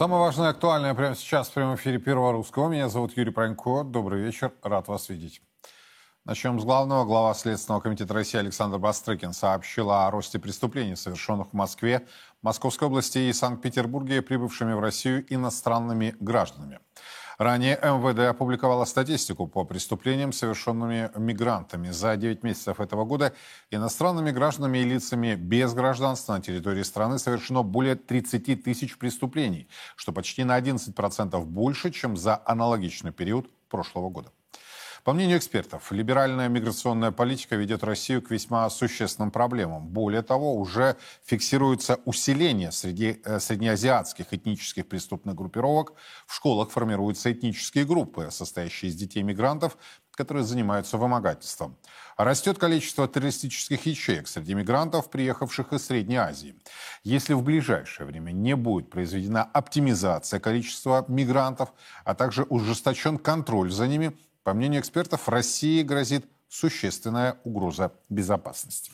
Самое важное и актуальное прямо сейчас в прямом эфире Первого Русского. Меня зовут Юрий Пронько. Добрый вечер. Рад вас видеть. Начнем с главного. Глава Следственного комитета России Александр Бастрыкин сообщил о росте преступлений, совершенных в Москве, Московской области и Санкт-Петербурге прибывшими в Россию иностранными гражданами. Ранее МВД опубликовала статистику по преступлениям, совершенными мигрантами. За 9 месяцев этого года иностранными гражданами и лицами без гражданства на территории страны совершено более 30 тысяч преступлений, что почти на 11% больше, чем за аналогичный период прошлого года. По мнению экспертов, либеральная миграционная политика ведет Россию к весьма существенным проблемам. Более того, уже фиксируется усиление среди э, среднеазиатских этнических преступных группировок. В школах формируются этнические группы, состоящие из детей мигрантов, которые занимаются вымогательством. Растет количество террористических ячеек среди мигрантов, приехавших из Средней Азии. Если в ближайшее время не будет произведена оптимизация количества мигрантов, а также ужесточен контроль за ними – по мнению экспертов, России грозит существенная угроза безопасности.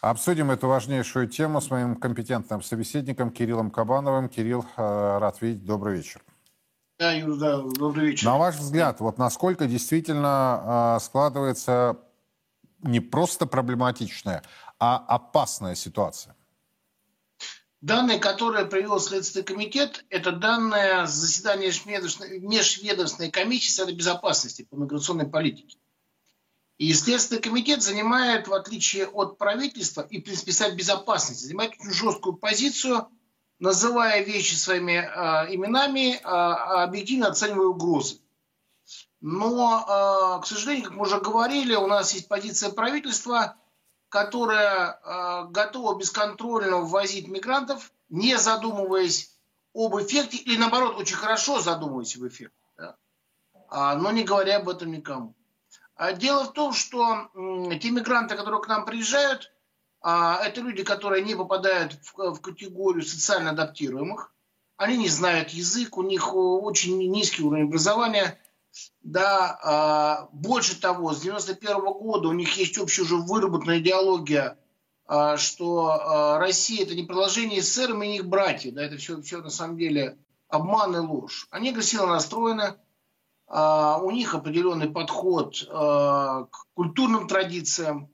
Обсудим эту важнейшую тему с моим компетентным собеседником Кириллом Кабановым. Кирилл, э, рад видеть. Добрый вечер. Да, Юр, да, добрый вечер. На ваш взгляд, вот насколько действительно э, складывается не просто проблематичная, а опасная ситуация? Данные, которые привел Следственный комитет, это данные заседания межведомственной комиссии Совета Безопасности по миграционной политике. И Следственный комитет занимает, в отличие от правительства и, в принципе, Совет Безопасности, занимает очень жесткую позицию, называя вещи своими э, именами, э, объективно оценивая угрозы. Но, э, к сожалению, как мы уже говорили, у нас есть позиция правительства – которая э, готова бесконтрольно ввозить мигрантов, не задумываясь об эффекте, или наоборот, очень хорошо задумываясь об эффекте, да? а, но не говоря об этом никому. А дело в том, что м, те мигранты, которые к нам приезжают, а, это люди, которые не попадают в, в категорию социально адаптируемых, они не знают язык, у них очень низкий уровень образования – да, а, больше того, с 91 года у них есть общая уже выработанная идеология, а, что а, Россия это не продолжение СССР, мы не их братья, да, это все, все на самом деле обман и ложь. Они агрессивно настроены, у них определенный подход к культурным традициям,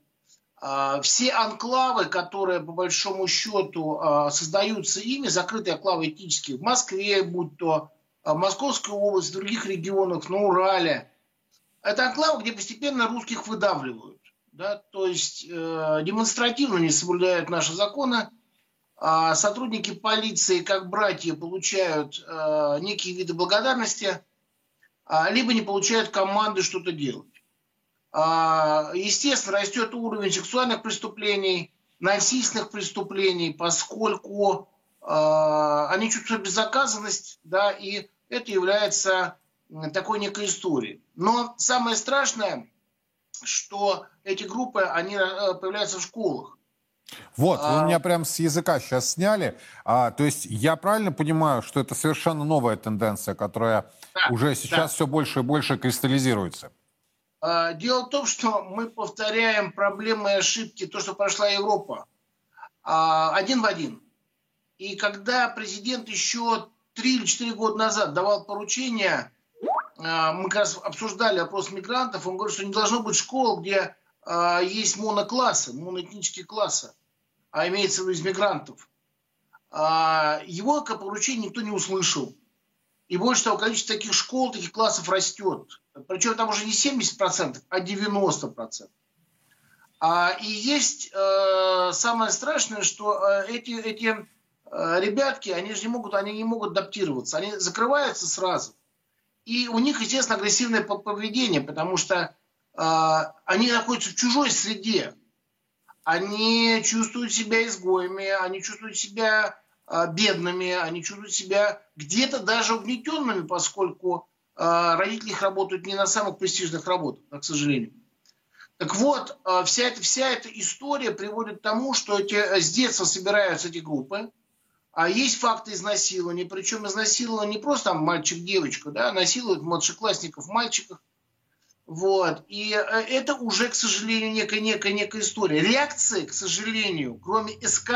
все анклавы, которые по большому счету создаются ими, закрытые анклавы этнические в Москве, будь то в Московской области, в других регионах, на Урале. Это анклавы, где постепенно русских выдавливают. Да? То есть э, демонстративно не соблюдают наши законы, а сотрудники полиции, как братья, получают э, некие виды благодарности, а, либо не получают команды что-то делать. А, естественно, растет уровень сексуальных преступлений, насильственных преступлений, поскольку э, они чувствуют безнаказанность, да, и это является такой некой историей. Но самое страшное, что эти группы, они э, появляются в школах. Вот, вы а... меня прям с языка сейчас сняли. А, то есть я правильно понимаю, что это совершенно новая тенденция, которая да, уже сейчас да. все больше и больше кристаллизируется? А, дело в том, что мы повторяем проблемы и ошибки, то, что прошла Европа, а, один в один. И когда президент еще три или четыре года назад давал поручение, а, мы как раз обсуждали опрос мигрантов, он говорит, что не должно быть школ, где а, есть моноклассы, моноэтнические классы, а имеется в виду из мигрантов. А, его поручение никто не услышал. И больше того, количество таких школ, таких классов растет. Причем там уже не 70%, а 90%. А, и есть самое страшное, что эти, эти ребятки, они же не могут, они не могут адаптироваться, они закрываются сразу. И у них, естественно, агрессивное поведение, потому что э, они находятся в чужой среде. Они чувствуют себя изгоями, они чувствуют себя э, бедными, они чувствуют себя где-то даже угнетенными, поскольку э, родители их работают не на самых престижных работах, к сожалению. Так вот, э, вся, эта, вся эта история приводит к тому, что эти, с детства собираются эти группы, а есть факты изнасилования, причем изнасилование не просто там мальчик-девочку, да, насилуют младшеклассников мальчиков. Вот. И э, это уже, к сожалению, некая, некая, некая история. Реакции, к сожалению, кроме СК,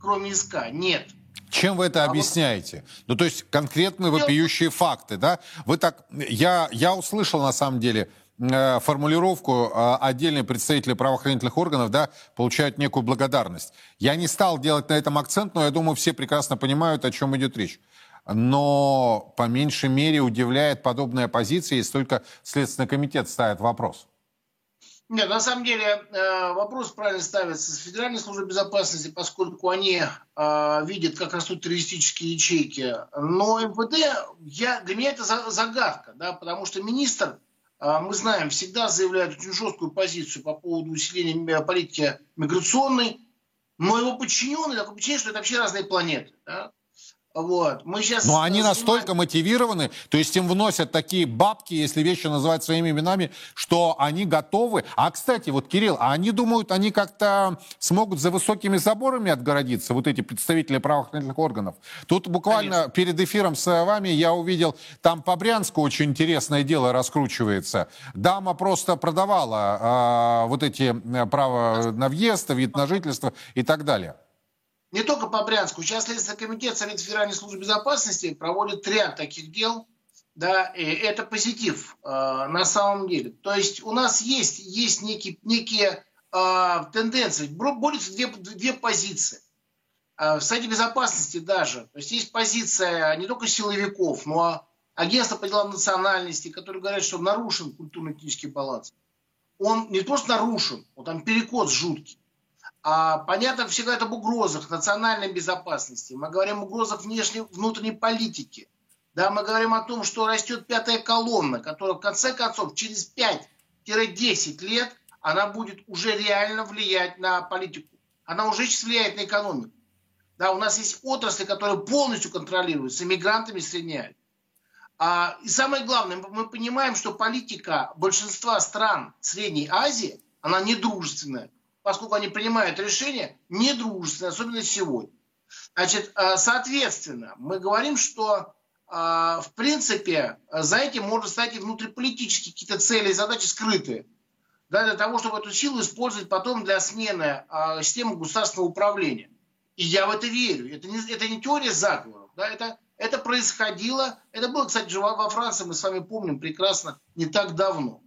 кроме СК, нет. Чем вы это а объясняете? Вот... Ну, то есть конкретные вопиющие факты, да? Вы так... Я, я услышал, на самом деле, формулировку э, отдельные представители правоохранительных органов да, получают некую благодарность. Я не стал делать на этом акцент, но я думаю, все прекрасно понимают, о чем идет речь. Но по меньшей мере удивляет подобная позиция, если только Следственный комитет ставит вопрос. Нет, на самом деле э, вопрос правильно ставится с Федеральной службой безопасности, поскольку они э, видят, как растут террористические ячейки. Но МВД, я, для меня это загадка, да, потому что министр, э, мы знаем, всегда заявляет очень жесткую позицию по поводу усиления политики миграционной, но его подчиненные, такое впечатление, что это вообще разные планеты. Да? Вот. Мы сейчас Но они настолько мотивированы, то есть им вносят такие бабки, если вещи называть своими именами, что они готовы. А, кстати, вот, Кирилл, а они думают, они как-то смогут за высокими заборами отгородиться, вот эти представители правоохранительных органов? Тут буквально Конечно. перед эфиром с вами я увидел, там по Брянску очень интересное дело раскручивается. Дама просто продавала э, вот эти э, права на въезд, вид на жительство и так далее. Не только по Брянску. Сейчас Следственный комитет Совета Федеральной службы безопасности проводит ряд таких дел. Да, и это позитив э, на самом деле. То есть у нас есть, есть некие, некие э, тенденции. Борются две, две позиции. Э, в Совете Безопасности даже. То есть есть позиция не только силовиков, но агентства по делам национальности, которые говорят, что нарушен культурно-этнический баланс. Он не просто нарушен, он там перекос жуткий. А, понятно всегда это об угрозах национальной безопасности. Мы говорим о угрозах внешней, внутренней политики. Да, мы говорим о том, что растет пятая колонна, которая в конце концов через 5-10 лет она будет уже реально влиять на политику. Она уже сейчас влияет на экономику. Да, у нас есть отрасли, которые полностью контролируются мигрантами Азии. А, и самое главное, мы понимаем, что политика большинства стран Средней Азии, она недружественная поскольку они принимают решения недружественные, особенно сегодня. Значит, э, соответственно, мы говорим, что э, в принципе за этим можно стать и внутриполитические какие-то цели и задачи скрытые. Да, для того, чтобы эту силу использовать потом для смены э, системы государственного управления. И я в это верю. Это не, это не теория заговоров. Да, это, это происходило. Это было, кстати, же во Франции, мы с вами помним прекрасно, не так давно.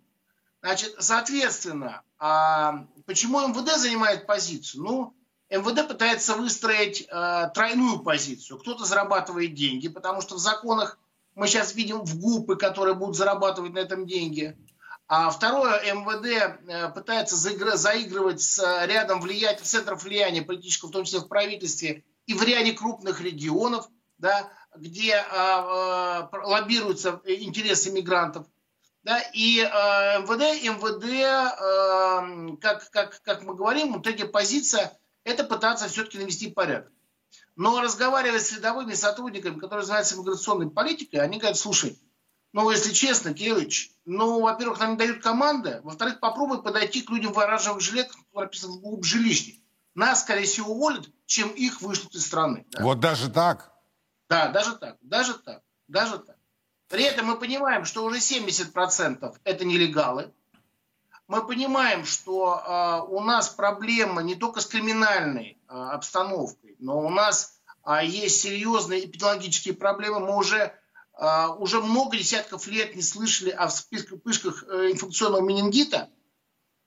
Значит, соответственно, а почему МВД занимает позицию? Ну, МВД пытается выстроить э, тройную позицию. Кто-то зарабатывает деньги, потому что в законах мы сейчас видим в ГУПы, которые будут зарабатывать на этом деньги. А второе, МВД э, пытается заигр- заигрывать с рядом влиять, центров влияния политического, в том числе в правительстве, и в ряде крупных регионов, да, где э, э, лоббируются интересы мигрантов. Да, и э, МВД, МВД э, как, как, как мы говорим, вот эта позиция – это пытаться все-таки навести порядок. Но разговаривая с рядовыми сотрудниками, которые занимаются миграционной политикой, они говорят, слушай, ну, если честно, Кириллович, ну, во-первых, нам не дают команды, во-вторых, попробуй подойти к людям в оранжевых которые написано в клуб жилищник. Нас, скорее всего, уволят, чем их вышлют из страны. Да? Вот даже так? Да, даже так, даже так, даже так. При этом мы понимаем, что уже 70% это нелегалы. Мы понимаем, что э, у нас проблема не только с криминальной э, обстановкой, но у нас э, есть серьезные эпидемиологические проблемы. Мы уже, э, уже много десятков лет не слышали о вспышках э, инфекционного менингита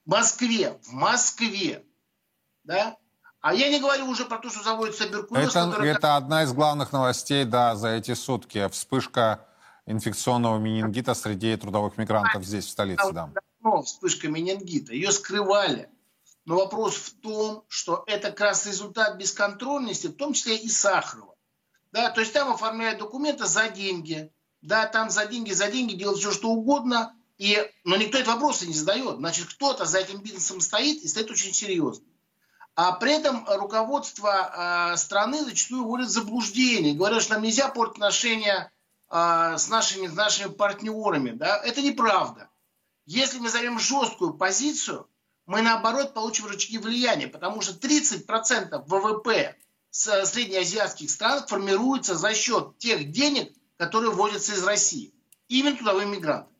в Москве. В Москве. Да? А я не говорю уже про то, что заводится туберкулез. Это, который... это одна из главных новостей да, за эти сутки. Вспышка инфекционного менингита среди трудовых мигрантов здесь, в столице, да. Вспышка менингита, ее скрывали. Но вопрос в том, что это как раз результат бесконтрольности, в том числе и Сахарова. Да, то есть там оформляют документы за деньги. Да, там за деньги, за деньги делают все, что угодно. И, но никто этот вопрос не задает. Значит, кто-то за этим бизнесом стоит и стоит очень серьезно. А при этом руководство э, страны зачастую вводит в заблуждение. Говорят, что нам нельзя портить отношения а, с нашими, с нашими партнерами. Да? Это неправда. Если мы займем жесткую позицию, мы наоборот получим рычаги влияния, потому что 30% ВВП среднеазиатских стран формируется за счет тех денег, которые вводятся из России. Именно трудовые мигранты.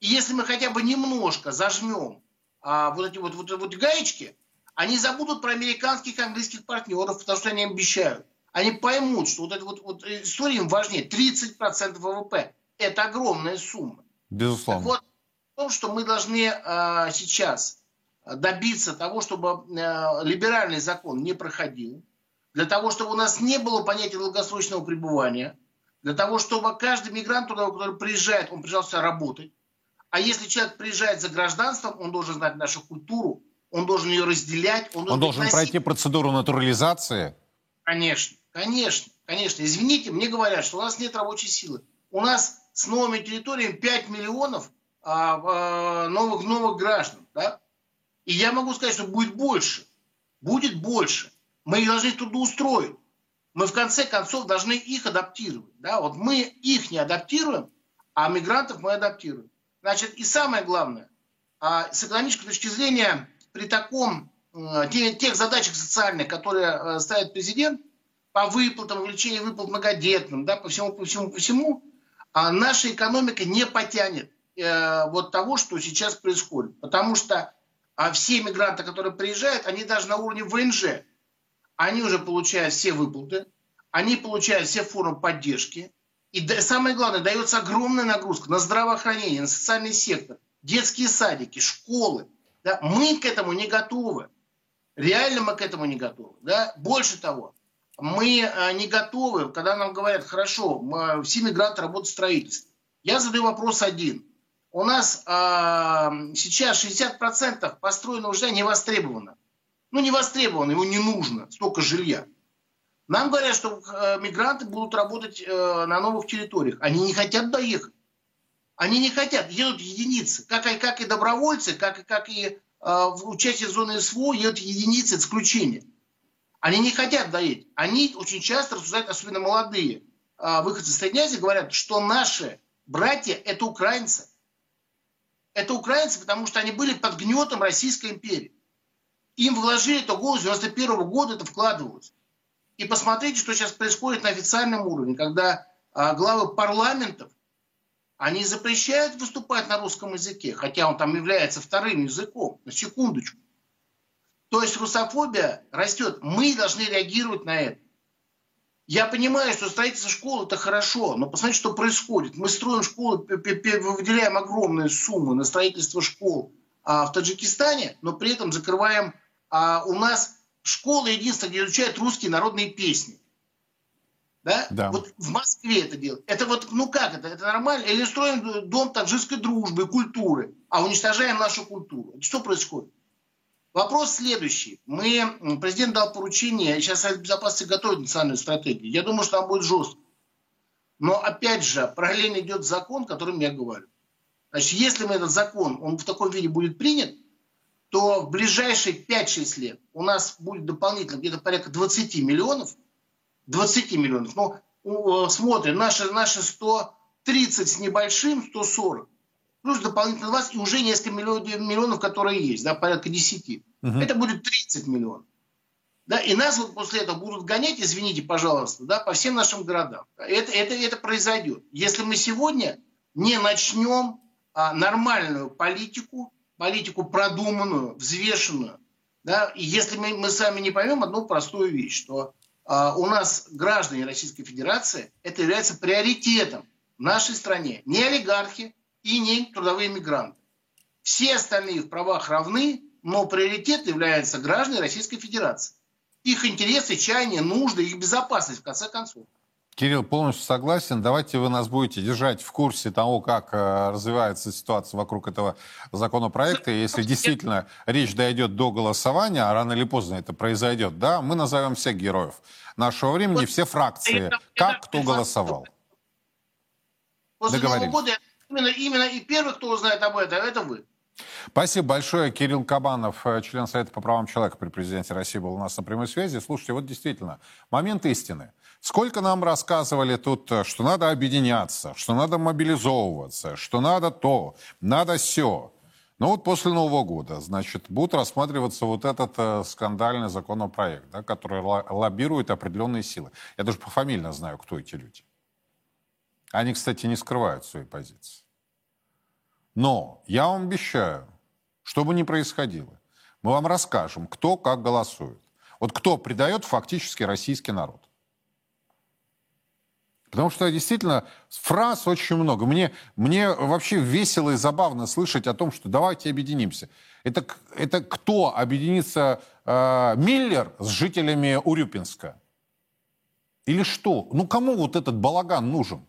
И если мы хотя бы немножко зажмем а, вот эти вот, вот, вот гаечки, они забудут про американских и английских партнеров, потому что они обещают. Они поймут, что вот эта вот, вот история им важнее. 30% ВВП – это огромная сумма. Безусловно. Так вот, в том, что мы должны э, сейчас добиться того, чтобы э, либеральный закон не проходил, для того, чтобы у нас не было понятия долгосрочного пребывания, для того, чтобы каждый мигрант, который приезжает, он приезжал сюда работать. А если человек приезжает за гражданством, он должен знать нашу культуру, он должен ее разделять. Он должен, он должен пройти процедуру натурализации. Конечно, конечно, конечно. Извините, мне говорят, что у нас нет рабочей силы. У нас с новыми территориями 5 миллионов а, а, новых, новых граждан. Да? И я могу сказать, что будет больше. Будет больше. Мы их должны туда устроить. Мы в конце концов должны их адаптировать. Да? Вот мы их не адаптируем, а мигрантов мы адаптируем. Значит, и самое главное, а, с экономической точки зрения, при таком, э, тех, тех задачах социальных, которые э, ставит президент, по выплатам, увеличению выплат многодетным, да, по всему, по всему, по всему, а наша экономика не потянет э, вот того, что сейчас происходит. Потому что а все мигранты, которые приезжают, они даже на уровне ВНЖ, они уже получают все выплаты, они получают все формы поддержки. И самое главное, дается огромная нагрузка на здравоохранение, на социальный сектор, детские садики, школы. Да? Мы к этому не готовы. Реально мы к этому не готовы. Да? Больше того, мы э, не готовы, когда нам говорят, хорошо, все мигранты работают в строительстве. Я задаю вопрос один – у нас э, сейчас 60% построенного жилья не востребовано. Ну, не востребовано, ему не нужно столько жилья. Нам говорят, что э, мигранты будут работать э, на новых территориях. Они не хотят доехать. Они не хотят, едут единицы. Как, как и добровольцы, как, как и э, в участии в зоне СВО едут единицы, исключения. Они не хотят доехать. Они очень часто рассуждают, особенно молодые э, выходцы из Средней Азии, говорят, что наши братья – это украинцы это украинцы, потому что они были под гнетом Российской империи. Им вложили это голос 91 -го года, это вкладывалось. И посмотрите, что сейчас происходит на официальном уровне, когда а, главы парламентов, они запрещают выступать на русском языке, хотя он там является вторым языком, на секундочку. То есть русофобия растет. Мы должны реагировать на это. Я понимаю, что строительство школ это хорошо, но посмотрите, что происходит. Мы строим школы, выделяем огромные суммы на строительство школ а, в Таджикистане, но при этом закрываем а, у нас школы единственное, где изучают русские народные песни. Да? да? Вот в Москве это делают. Это вот, ну как это? Это нормально? Или строим дом таджикской дружбы, культуры, а уничтожаем нашу культуру. Что происходит? Вопрос следующий. Мы, президент дал поручение, сейчас Совет Безопасности готовит национальную стратегию. Я думаю, что там будет жестко. Но опять же, параллельно идет закон, о котором я говорю. Значит, если мы этот закон, он в таком виде будет принят, то в ближайшие 5-6 лет у нас будет дополнительно где-то порядка 20 миллионов. 20 миллионов. Ну, смотрим, наши, наши 130 с небольшим, 140 плюс дополнительно 20, и уже несколько миллионов, миллионов которые есть, да, порядка 10. Угу. Это будет 30 миллионов. Да, и нас вот после этого будут гонять, извините, пожалуйста, да, по всем нашим городам. Это, это, это произойдет. Если мы сегодня не начнем а, нормальную политику, политику продуманную, взвешенную, да, и если мы, мы сами не поймем одну простую вещь, что а, у нас граждане Российской Федерации, это является приоритетом в нашей стране. Не олигархи, и не трудовые мигранты. Все остальные в правах равны, но приоритет является граждане Российской Федерации. Их интересы, чаяния, нужды, их безопасность, в конце концов. Кирилл, полностью согласен. Давайте вы нас будете держать в курсе того, как э, развивается ситуация вокруг этого законопроекта. И если действительно речь дойдет до голосования, а рано или поздно это произойдет, да, мы назовем всех героев нашего времени, все фракции, как кто голосовал. После Нового года Именно, именно и первый, кто узнает об этом, это вы. Спасибо большое. Кирилл Кабанов, э, член Совета по правам человека при президенте России, был у нас на прямой связи. Слушайте, вот действительно, момент истины. Сколько нам рассказывали тут, э, что надо объединяться, что надо мобилизовываться, что надо то, надо все. Ну вот после Нового года, значит, будет рассматриваться вот этот э, скандальный законопроект, да, который лоббирует определенные силы. Я даже пофамильно знаю, кто эти люди. Они, кстати, не скрывают свои позиции. Но я вам обещаю, что бы ни происходило, мы вам расскажем, кто как голосует. Вот кто предает фактически российский народ. Потому что действительно фраз очень много. Мне, мне вообще весело и забавно слышать о том, что давайте объединимся. Это, это кто объединится э, Миллер с жителями Урюпинска? Или что? Ну кому вот этот балаган нужен?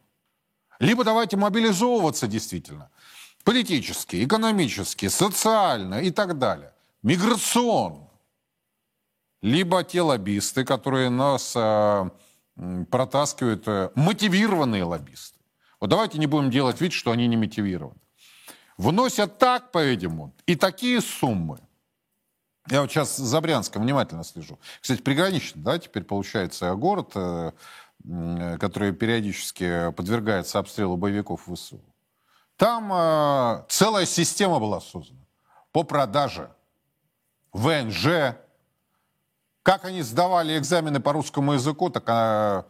Либо давайте мобилизовываться действительно. Политически, экономически, социально и так далее. Миграционно. Либо те лоббисты, которые нас э, протаскивают, э, мотивированные лоббисты. Вот давайте не будем делать вид, что они не мотивированы. Вносят так, по-видимому, и такие суммы. Я вот сейчас за Брянском внимательно слежу. Кстати, приграничный, да, теперь получается город, э, который периодически подвергается обстрелу боевиков ВСУ. Там э, целая система была создана по продаже ВНЖ. Как они сдавали экзамены по русскому языку, так... Э,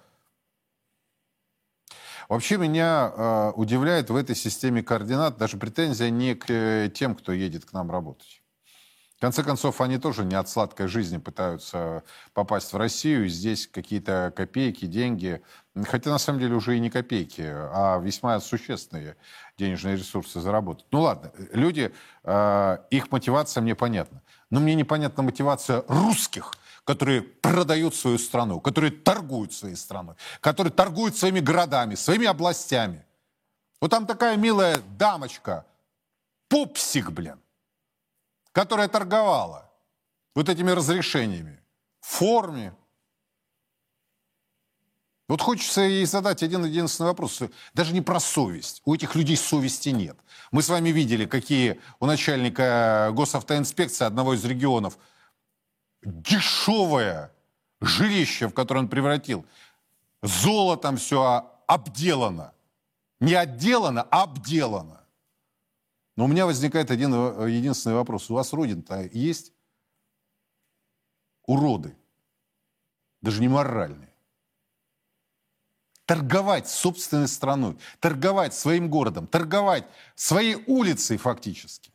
Вообще меня э, удивляет в этой системе координат даже претензия не к э, тем, кто едет к нам работать. Конце концов, они тоже не от сладкой жизни пытаются попасть в Россию. Здесь какие-то копейки, деньги. Хотя на самом деле уже и не копейки, а весьма существенные денежные ресурсы заработать. Ну ладно, люди, э, их мотивация мне понятна. Но мне непонятна мотивация русских, которые продают свою страну, которые торгуют своей страной, которые торгуют своими городами, своими областями. Вот там такая милая дамочка, пупсик, блин которая торговала вот этими разрешениями в форме. Вот хочется ей задать один единственный вопрос. Даже не про совесть. У этих людей совести нет. Мы с вами видели, какие у начальника госавтоинспекции одного из регионов дешевое жилище, в которое он превратил. Золотом все обделано. Не отделано, а обделано. Но у меня возникает один э, единственный вопрос. У вас родина-то есть? Уроды. Даже не моральные. Торговать собственной страной, торговать своим городом, торговать своей улицей фактически.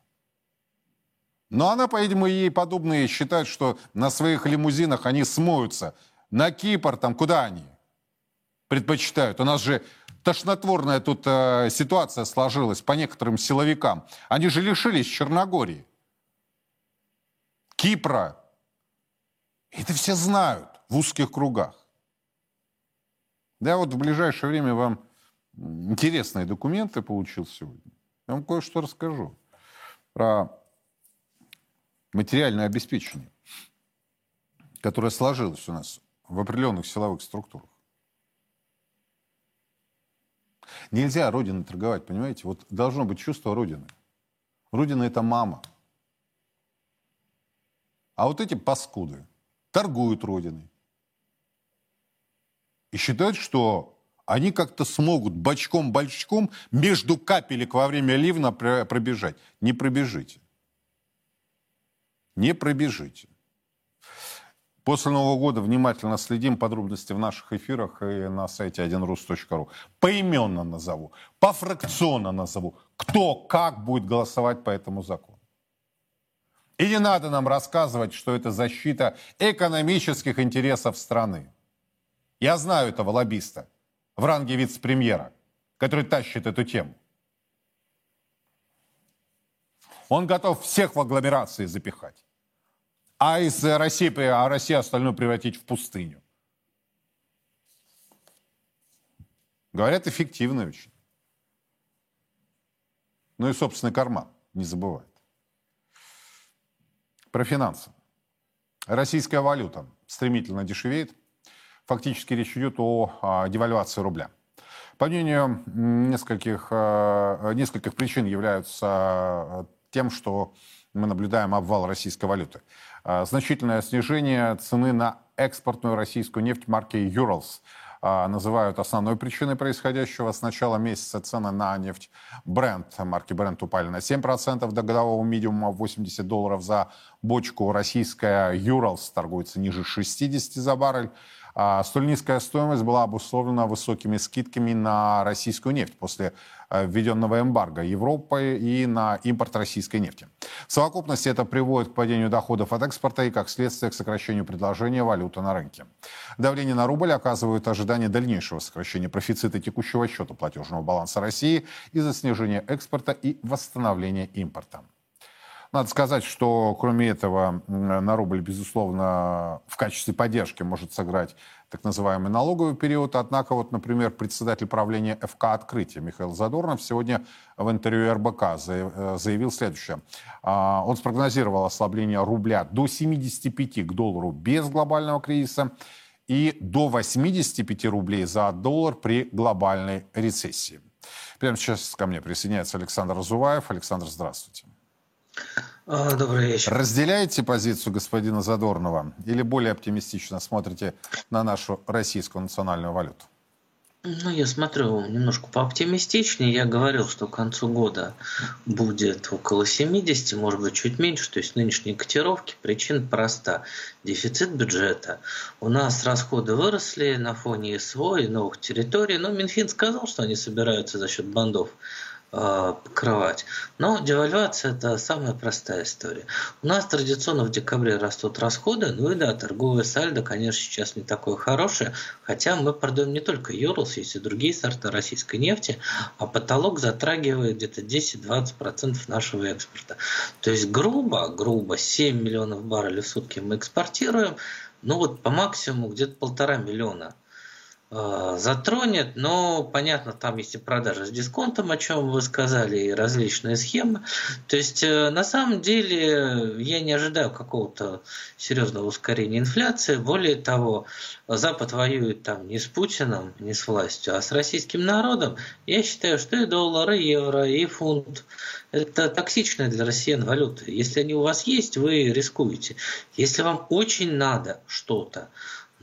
Но она, по-видимому, ей подобные считают, что на своих лимузинах они смоются. На Кипр, там, куда они предпочитают? У нас же тошнотворная тут э, ситуация сложилась по некоторым силовикам. Они же лишились Черногории, Кипра. Это все знают в узких кругах. Я вот в ближайшее время вам интересные документы получил сегодня. Я вам кое-что расскажу про материальное обеспечение, которое сложилось у нас в определенных силовых структурах. Нельзя Родиной торговать, понимаете? Вот должно быть чувство Родины. Родина – это мама. А вот эти паскуды торгуют Родиной. И считают, что они как-то смогут бочком-бочком между капелек во время ливна пробежать. Не пробежите. Не пробежите. После Нового года внимательно следим подробности в наших эфирах и на сайте 1rus.ru. Поименно назову, пофракционно назову, кто как будет голосовать по этому закону. И не надо нам рассказывать, что это защита экономических интересов страны. Я знаю этого лоббиста в ранге вице-премьера, который тащит эту тему. Он готов всех в агломерации запихать а из России, а Россию остальную превратить в пустыню. Говорят, эффективно очень. Ну и собственный карман не забывает. Про финансы. Российская валюта стремительно дешевеет. Фактически речь идет о, девальвации рубля. По мнению нескольких, э, нескольких причин являются тем, что мы наблюдаем обвал российской валюты. А, значительное снижение цены на экспортную российскую нефть марки «Юралс» называют основной причиной происходящего. С начала месяца цены на нефть Brent, марки Brent упали на 7% до годового минимума 80 долларов за бочку. Российская «Юралс» торгуется ниже 60 за баррель. А столь низкая стоимость была обусловлена высокими скидками на российскую нефть после э, введенного эмбарго Европы и на импорт российской нефти. В совокупности это приводит к падению доходов от экспорта и, как следствие, к сокращению предложения валюты на рынке. Давление на рубль оказывает ожидание дальнейшего сокращения профицита текущего счета платежного баланса России из-за снижения экспорта и восстановления импорта. Надо сказать, что кроме этого на рубль, безусловно, в качестве поддержки может сыграть так называемый налоговый период. Однако, вот, например, председатель правления ФК «Открытие» Михаил Задорнов сегодня в интервью РБК э, заявил следующее. А, он спрогнозировал ослабление рубля до 75 к доллару без глобального кризиса и до 85 рублей за доллар при глобальной рецессии. Прямо сейчас ко мне присоединяется Александр Разуваев. Александр, здравствуйте. А, добрый вечер. Разделяете позицию господина Задорнова или более оптимистично смотрите на нашу российскую национальную валюту? Ну, я смотрю немножко пооптимистичнее. Я говорил, что к концу года будет около 70, может быть, чуть меньше. То есть нынешние котировки. Причина проста. Дефицит бюджета. У нас расходы выросли на фоне СВО и новых территорий. Но Минфин сказал, что они собираются за счет бандов покрывать. Но девальвация – это самая простая история. У нас традиционно в декабре растут расходы, ну и да, торговое сальдо, конечно, сейчас не такое хорошее, хотя мы продаем не только Юрлс, есть и другие сорта российской нефти, а потолок затрагивает где-то 10-20% нашего экспорта. То есть грубо, грубо 7 миллионов баррелей в сутки мы экспортируем, ну вот по максимуму где-то полтора миллиона – затронет, но понятно, там есть и продажи с дисконтом, о чем вы сказали, и различные схемы. То есть э, на самом деле я не ожидаю какого-то серьезного ускорения инфляции. Более того, Запад воюет там не с Путиным, не с властью, а с российским народом. Я считаю, что и доллар, и евро, и фунт это токсичная для россиян валюта. Если они у вас есть, вы рискуете. Если вам очень надо что-то,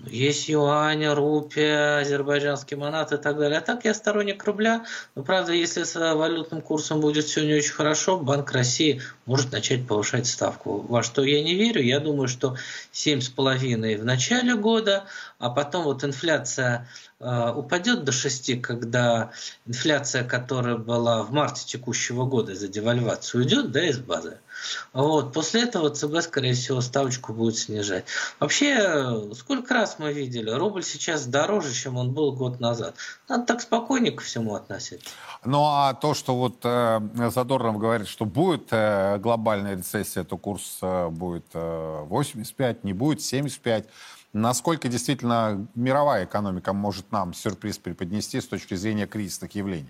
есть юань, рупия, азербайджанский манат и так далее. А так я сторонник рубля. Но правда, если с валютным курсом будет все не очень хорошо, Банк России может начать повышать ставку. Во что я не верю. Я думаю, что 7,5 в начале года, а потом вот инфляция э, упадет до 6, когда инфляция, которая была в марте текущего года за девальвацию, уйдет да, из базы. Вот. После этого ЦБ, скорее всего, ставочку будет снижать. Вообще, сколько раз мы видели, рубль сейчас дороже, чем он был год назад. Надо так спокойнее ко всему относиться. Ну а то, что вот э, Задорнов говорит, что будет э, глобальная рецессия, то курс э, будет э, 85, не будет 75. Насколько действительно мировая экономика может нам сюрприз преподнести с точки зрения кризисных явлений?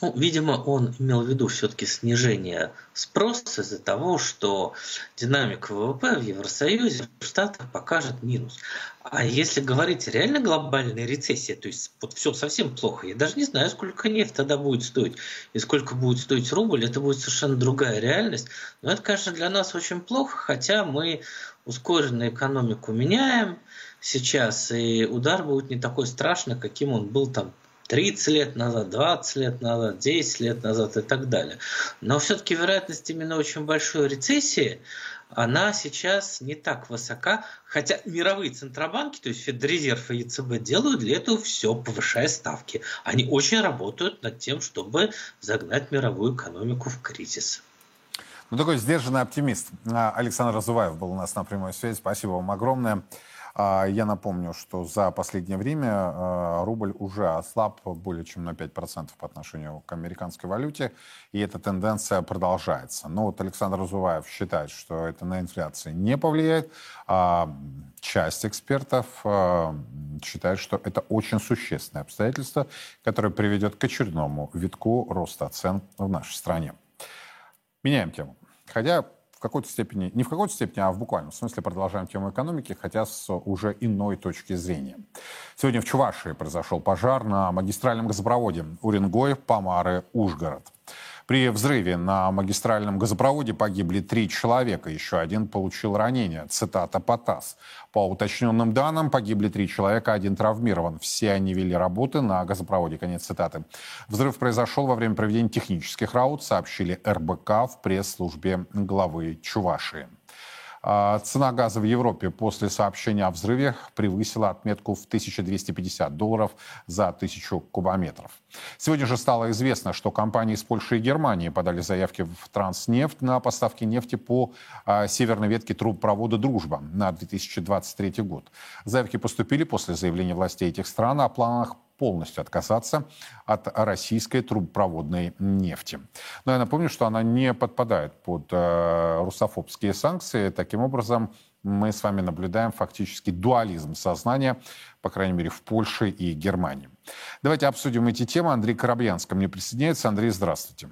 Ну, видимо, он имел в виду все-таки снижение спроса из-за того, что динамика ВВП в Евросоюзе, в Штатах покажет минус. А если говорить реально глобальной рецессии, то есть вот все совсем плохо, я даже не знаю, сколько нефть тогда будет стоить и сколько будет стоить рубль, это будет совершенно другая реальность. Но это, конечно, для нас очень плохо, хотя мы ускоренную экономику меняем сейчас, и удар будет не такой страшный, каким он был там 30 лет назад, 20 лет назад, 10 лет назад и так далее. Но все-таки вероятность именно очень большой рецессии, она сейчас не так высока, хотя мировые центробанки, то есть Федрезерв и ЕЦБ делают для этого все, повышая ставки. Они очень работают над тем, чтобы загнать мировую экономику в кризис. Ну, такой сдержанный оптимист. Александр Разуваев был у нас на прямой связи. Спасибо вам огромное. А, я напомню, что за последнее время а, рубль уже ослаб более чем на 5% по отношению к американской валюте, и эта тенденция продолжается. Но вот Александр Разуваев считает, что это на инфляцию не повлияет, а часть экспертов а, считает, что это очень существенное обстоятельство, которое приведет к очередному витку роста цен в нашей стране. Меняем тему. Хотя какой-то степени, не в какой-то степени, а в буквальном смысле продолжаем тему экономики, хотя с уже иной точки зрения. Сегодня в Чувашии произошел пожар на магистральном газопроводе Уренгой, Памары, Ужгород. При взрыве на магистральном газопроводе погибли три человека, еще один получил ранение. Цитата ПОТАС. По уточненным данным, погибли три человека, один травмирован. Все они вели работы на газопроводе. Конец цитаты. Взрыв произошел во время проведения технических работ, сообщили РБК в пресс-службе главы Чувашии. А, цена газа в Европе после сообщения о взрыве превысила отметку в 1250 долларов за тысячу кубометров. Сегодня же стало известно, что компании из Польши и Германии подали заявки в Транснефть на поставки нефти по а, северной ветке трубопровода «Дружба» на 2023 год. Заявки поступили после заявления властей этих стран о планах полностью отказаться от российской трубопроводной нефти. Но я напомню, что она не подпадает под э, русофобские санкции. Таким образом, мы с вами наблюдаем фактически дуализм сознания, по крайней мере, в Польше и Германии. Давайте обсудим эти темы. Андрей Коробьянск ко мне присоединяется. Андрей, здравствуйте.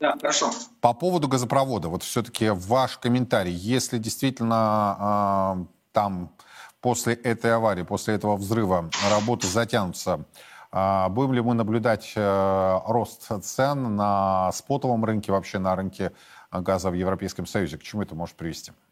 Да, хорошо. По поводу газопровода, вот все-таки ваш комментарий. Если действительно э, там после этой аварии, после этого взрыва работы затянутся, а, будем ли мы наблюдать э, рост цен на спотовом рынке, вообще на рынке газа в Европейском Союзе? К чему это может привести? Ну,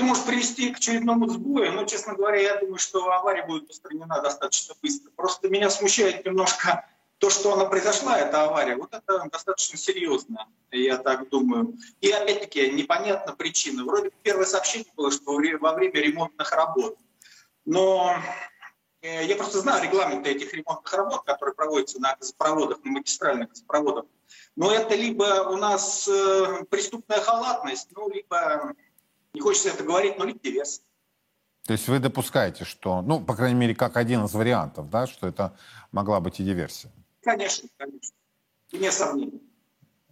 это может привести к очередному сбою, но, честно говоря, я думаю, что авария будет устранена достаточно быстро. Просто меня смущает немножко то, что она произошла, эта авария, вот это достаточно серьезно, я так думаю. И опять-таки непонятна причина. Вроде первое сообщение было, что во время ремонтных работ. Но э, я просто знаю регламенты этих ремонтных работ, которые проводятся на газопроводах, на магистральных газопроводах. Но это либо у нас э, преступная халатность, ну, либо, не хочется это говорить, но диверсия. То есть вы допускаете, что, ну, по крайней мере, как один из вариантов, да, что это могла быть и диверсия? Конечно, конечно. Вне сомнений.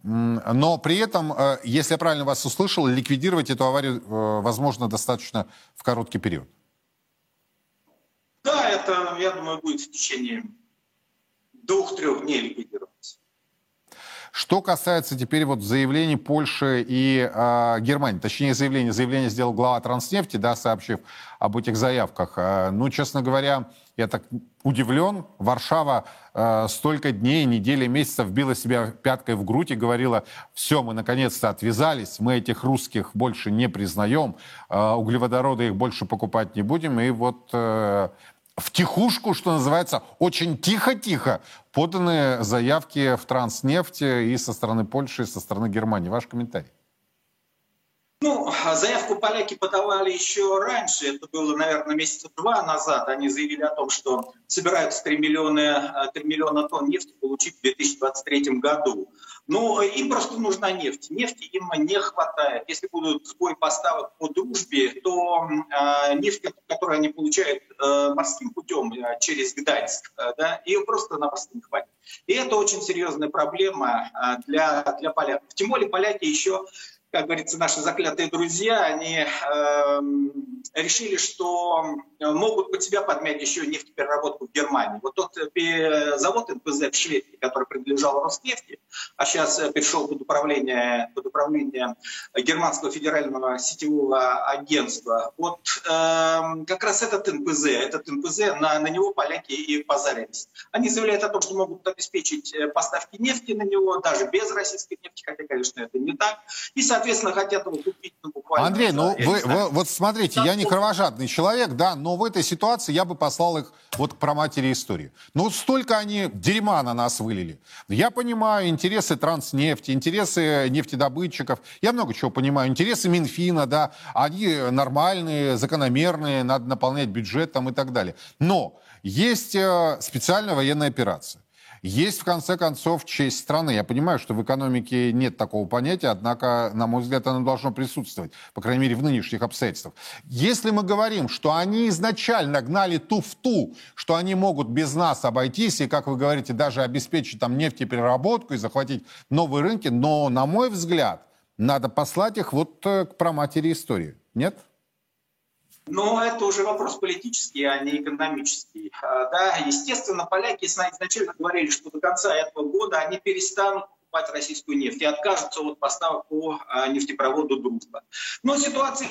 Но при этом, э, если я правильно вас услышал, ликвидировать эту аварию э, возможно достаточно в короткий период. Да, это, я думаю, будет в течение двух-трех дней ликвидироваться. Что касается теперь вот заявлений Польши и э, Германии, точнее заявление, заявление сделал глава Транснефти, да, сообщив об этих заявках. Э, ну, честно говоря, я так удивлен. Варшава э, столько дней, недели, месяцев била себя пяткой в грудь и говорила, все, мы наконец-то отвязались, мы этих русских больше не признаем, э, углеводороды их больше покупать не будем. И вот э, в тихушку, что называется, очень тихо-тихо поданы заявки в Транснефть и со стороны Польши, и со стороны Германии. Ваш комментарий. Ну, заявку поляки подавали еще раньше, это было, наверное, месяца два назад. Они заявили о том, что собираются 3 миллиона, 3 миллиона тонн нефти получить в 2023 году. Но им просто нужна нефть. Нефти им не хватает. Если будут сбой поставок по дружбе, то э, нефть, которую они получают э, морским путем э, через Гданьск, э, да, ее просто-напросто не хватит. И это очень серьезная проблема э, для, для поляков. Тем более поляки еще как говорится, наши заклятые друзья, они э, решили, что могут под себя подмять еще нефтепереработку в Германии. Вот тот э, завод НПЗ в Швеции, который принадлежал Роснефти, а сейчас э, перешел под управление, под управление Германского федерального сетевого агентства. Вот э, как раз этот НПЗ, этот НПЗ, на, на него поляки и позарились. Они заявляют о том, что могут обеспечить э, поставки нефти на него, даже без российской нефти, хотя, конечно, это не так. И, хотят его купить ну, буквально. Андрей, ну вы, вы, вот смотрите, я не кровожадный человек, да, но в этой ситуации я бы послал их вот к проматери истории. Ну вот столько они дерьма на нас вылили. Я понимаю интересы транснефти, интересы нефтедобытчиков, я много чего понимаю, интересы Минфина, да, они нормальные, закономерные, надо наполнять бюджетом и так далее. Но есть э, специальная военная операция. Есть, в конце концов, честь страны. Я понимаю, что в экономике нет такого понятия, однако, на мой взгляд, оно должно присутствовать, по крайней мере, в нынешних обстоятельствах. Если мы говорим, что они изначально гнали ту в ту, что они могут без нас обойтись и, как вы говорите, даже обеспечить там нефтепереработку и захватить новые рынки, но, на мой взгляд, надо послать их вот э, к проматери истории. Нет? Но это уже вопрос политический, а не экономический. А, да, естественно, поляки изначально говорили, что до конца этого года они перестанут покупать российскую нефть и откажутся от поставок по а, нефтепроводу «Дружба». Но ситуация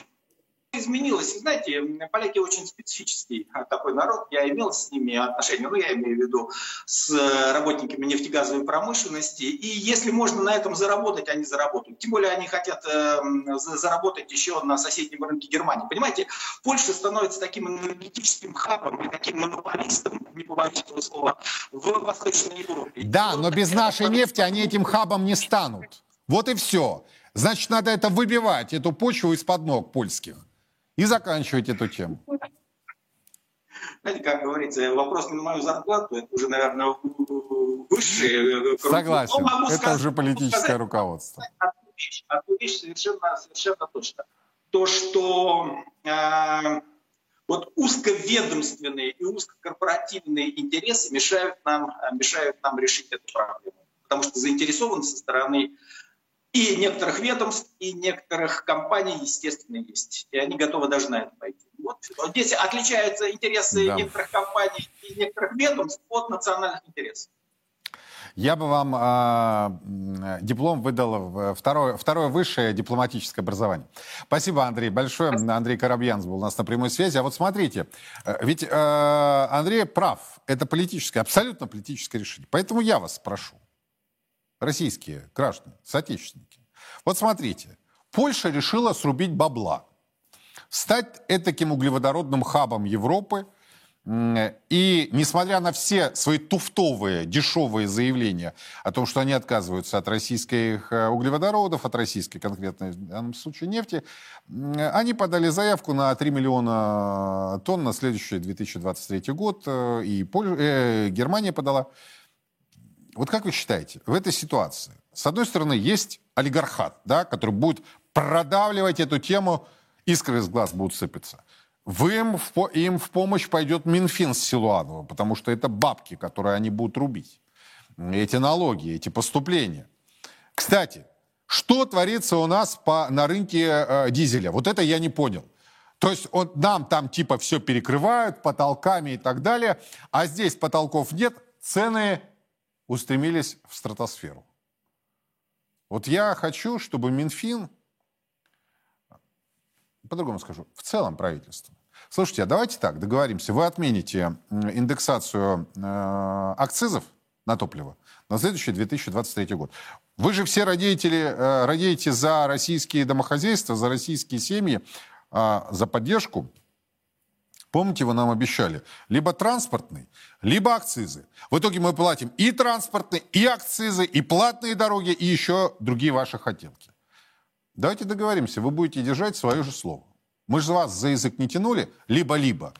изменилось. Знаете, поляки очень специфический а, такой народ. Я имел с ними отношения, ну, я имею в виду с э, работниками нефтегазовой промышленности. И если можно на этом заработать, они заработают. Тем более они хотят э, заработать еще на соседнем рынке Германии. Понимаете, Польша становится таким энергетическим хабом и таким монополистом, не побоюсь этого слова, в Восточной Европе. Да, но без нашей нефти они этим хабом не станут. Вот и все. Значит, надо это выбивать, эту почву из-под ног польских. И заканчивать эту тему. Знаете, как говорится, вопрос не на мою зарплату, это уже, наверное, высшие... Э, Согласен, это сказать, уже политическое сказать, руководство. Одну вещь, одну вещь совершенно, совершенно точно. То, что э, вот узковедомственные и узкокорпоративные интересы мешают нам, мешают нам решить эту проблему. Потому что заинтересованность со стороны и некоторых ведомств, и некоторых компаний, естественно, есть. И они готовы даже на это пойти. Вот. Здесь отличаются интересы да. некоторых компаний и некоторых ведомств от национальных интересов. Я бы вам э, диплом выдал, второе, второе высшее дипломатическое образование. Спасибо, Андрей, большое. Андрей Коробьянц был у нас на прямой связи. А вот смотрите, э, ведь э, Андрей прав. Это политическое, абсолютно политическое решение. Поэтому я вас спрошу, российские граждане, соотечественники. Вот смотрите, Польша решила срубить бабла, стать этаким углеводородным хабом Европы – и несмотря на все свои туфтовые, дешевые заявления о том, что они отказываются от российских э, углеводородов, от российской конкретной в данном случае нефти, они подали заявку на 3 миллиона тонн на следующий 2023 год, э, и Поль... э, Германия подала. Вот как вы считаете, в этой ситуации, с одной стороны, есть олигархат, да, который будет продавливать эту тему, искры из глаз будут сыпаться. В им, в, им в помощь пойдет Минфин с Силуанова, потому что это бабки, которые они будут рубить. Эти налоги, эти поступления. Кстати, что творится у нас по, на рынке э, дизеля? Вот это я не понял. То есть он, нам там типа все перекрывают потолками и так далее, а здесь потолков нет, цены устремились в стратосферу. Вот я хочу, чтобы Минфин, по-другому скажу, в целом правительство, Слушайте, а давайте так, договоримся. Вы отмените индексацию э, акцизов на топливо на следующий 2023 год. Вы же все родители, э, радеете за российские домохозяйства, за российские семьи, э, за поддержку. Помните, вы нам обещали либо транспортный, либо акцизы. В итоге мы платим и транспортные, и акцизы, и платные дороги, и еще другие ваши хотелки. Давайте договоримся, вы будете держать свое же слово. Мы же вас за язык не тянули, либо-либо.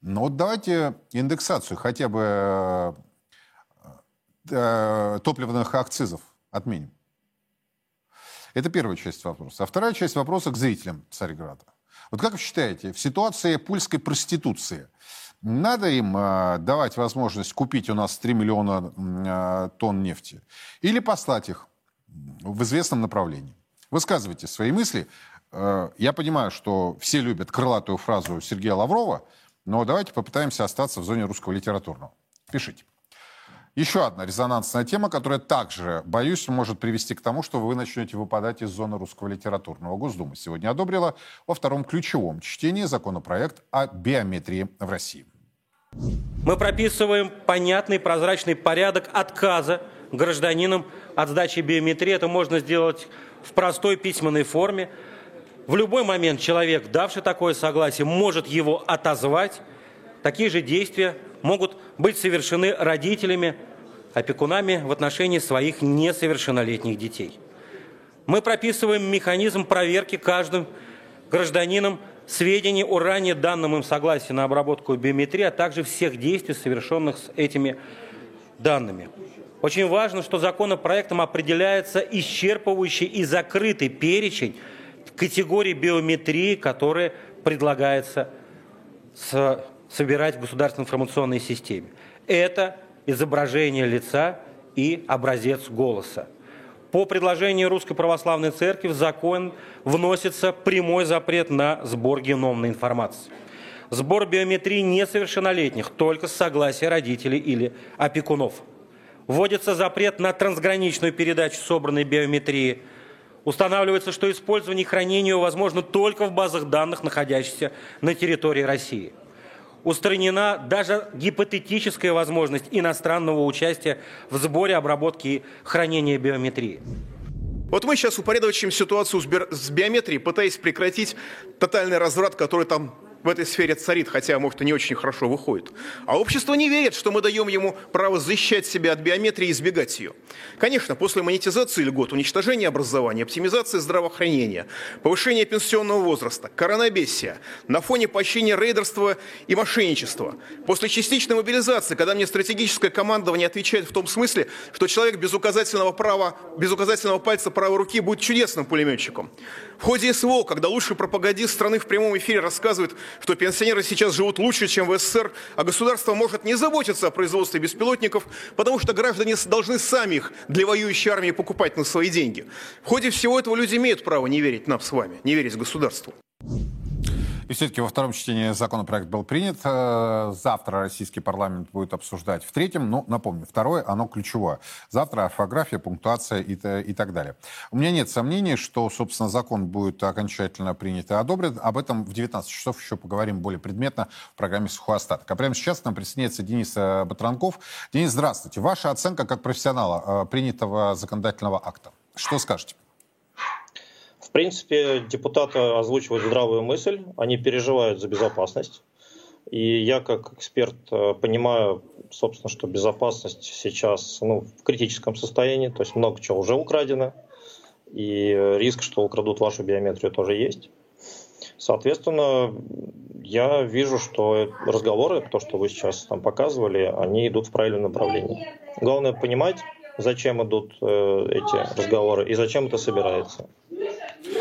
Но вот давайте индексацию хотя бы э, э, топливных акцизов отменим. Это первая часть вопроса. А вторая часть вопроса к зрителям Царьграда. Вот как вы считаете, в ситуации польской проституции надо им э, давать возможность купить у нас 3 миллиона э, тонн нефти или послать их в известном направлении? Высказывайте свои мысли. Э, я понимаю, что все любят крылатую фразу Сергея Лаврова, но давайте попытаемся остаться в зоне русского литературного. Пишите. Еще одна резонансная тема, которая также, боюсь, может привести к тому, что вы начнете выпадать из зоны русского литературного. Госдума сегодня одобрила во втором ключевом чтении законопроект о биометрии в России. Мы прописываем понятный прозрачный порядок отказа гражданинам от сдачи биометрии. Это можно сделать в простой письменной форме – в любой момент человек, давший такое согласие, может его отозвать. Такие же действия могут быть совершены родителями, опекунами в отношении своих несовершеннолетних детей. Мы прописываем механизм проверки каждым гражданином сведений о ранее данном им согласии на обработку биометрии, а также всех действий, совершенных с этими данными. Очень важно, что законопроектом определяется исчерпывающий и закрытый перечень категории биометрии, которые предлагается собирать в государственной информационной системе. Это изображение лица и образец голоса. По предложению Русской Православной Церкви в закон вносится прямой запрет на сбор геномной информации. Сбор биометрии несовершеннолетних только с согласия родителей или опекунов. Вводится запрет на трансграничную передачу собранной биометрии – Устанавливается, что использование и хранение возможно только в базах данных, находящихся на территории России. Устранена даже гипотетическая возможность иностранного участия в сборе, обработке и хранении биометрии. Вот мы сейчас упорядочим ситуацию с биометрией, пытаясь прекратить тотальный разврат, который там в этой сфере царит, хотя, может, и не очень хорошо выходит. А общество не верит, что мы даем ему право защищать себя от биометрии и избегать ее. Конечно, после монетизации льгот, уничтожения образования, оптимизации здравоохранения, повышения пенсионного возраста, коронабесия, на фоне поощрения рейдерства и мошенничества, после частичной мобилизации, когда мне стратегическое командование отвечает в том смысле, что человек без указательного, права, без указательного пальца правой руки будет чудесным пулеметчиком. В ходе СВО, когда лучший пропагандист страны в прямом эфире рассказывает, что пенсионеры сейчас живут лучше, чем в СССР, а государство может не заботиться о производстве беспилотников, потому что граждане должны сами их для воюющей армии покупать на свои деньги. В ходе всего этого люди имеют право не верить нам с вами, не верить государству. И все-таки во втором чтении законопроект был принят. Э, завтра российский парламент будет обсуждать в третьем. Ну, напомню, второе, оно ключевое. Завтра орфография, пунктуация и, и так далее. У меня нет сомнений, что, собственно, закон будет окончательно принят и одобрен. Об этом в 19 часов еще поговорим более предметно в программе «Сухой остаток». А прямо сейчас к нам присоединяется Денис э, Батранков. Денис, здравствуйте. Ваша оценка как профессионала э, принятого законодательного акта. Что скажете? В принципе, депутаты озвучивают здравую мысль, они переживают за безопасность. И я как эксперт э, понимаю, собственно, что безопасность сейчас ну, в критическом состоянии, то есть много чего уже украдено, и риск, что украдут вашу биометрию, тоже есть. Соответственно, я вижу, что разговоры, то, что вы сейчас там показывали, они идут в правильном направлении. Главное понимать, зачем идут э, эти разговоры и зачем это собирается.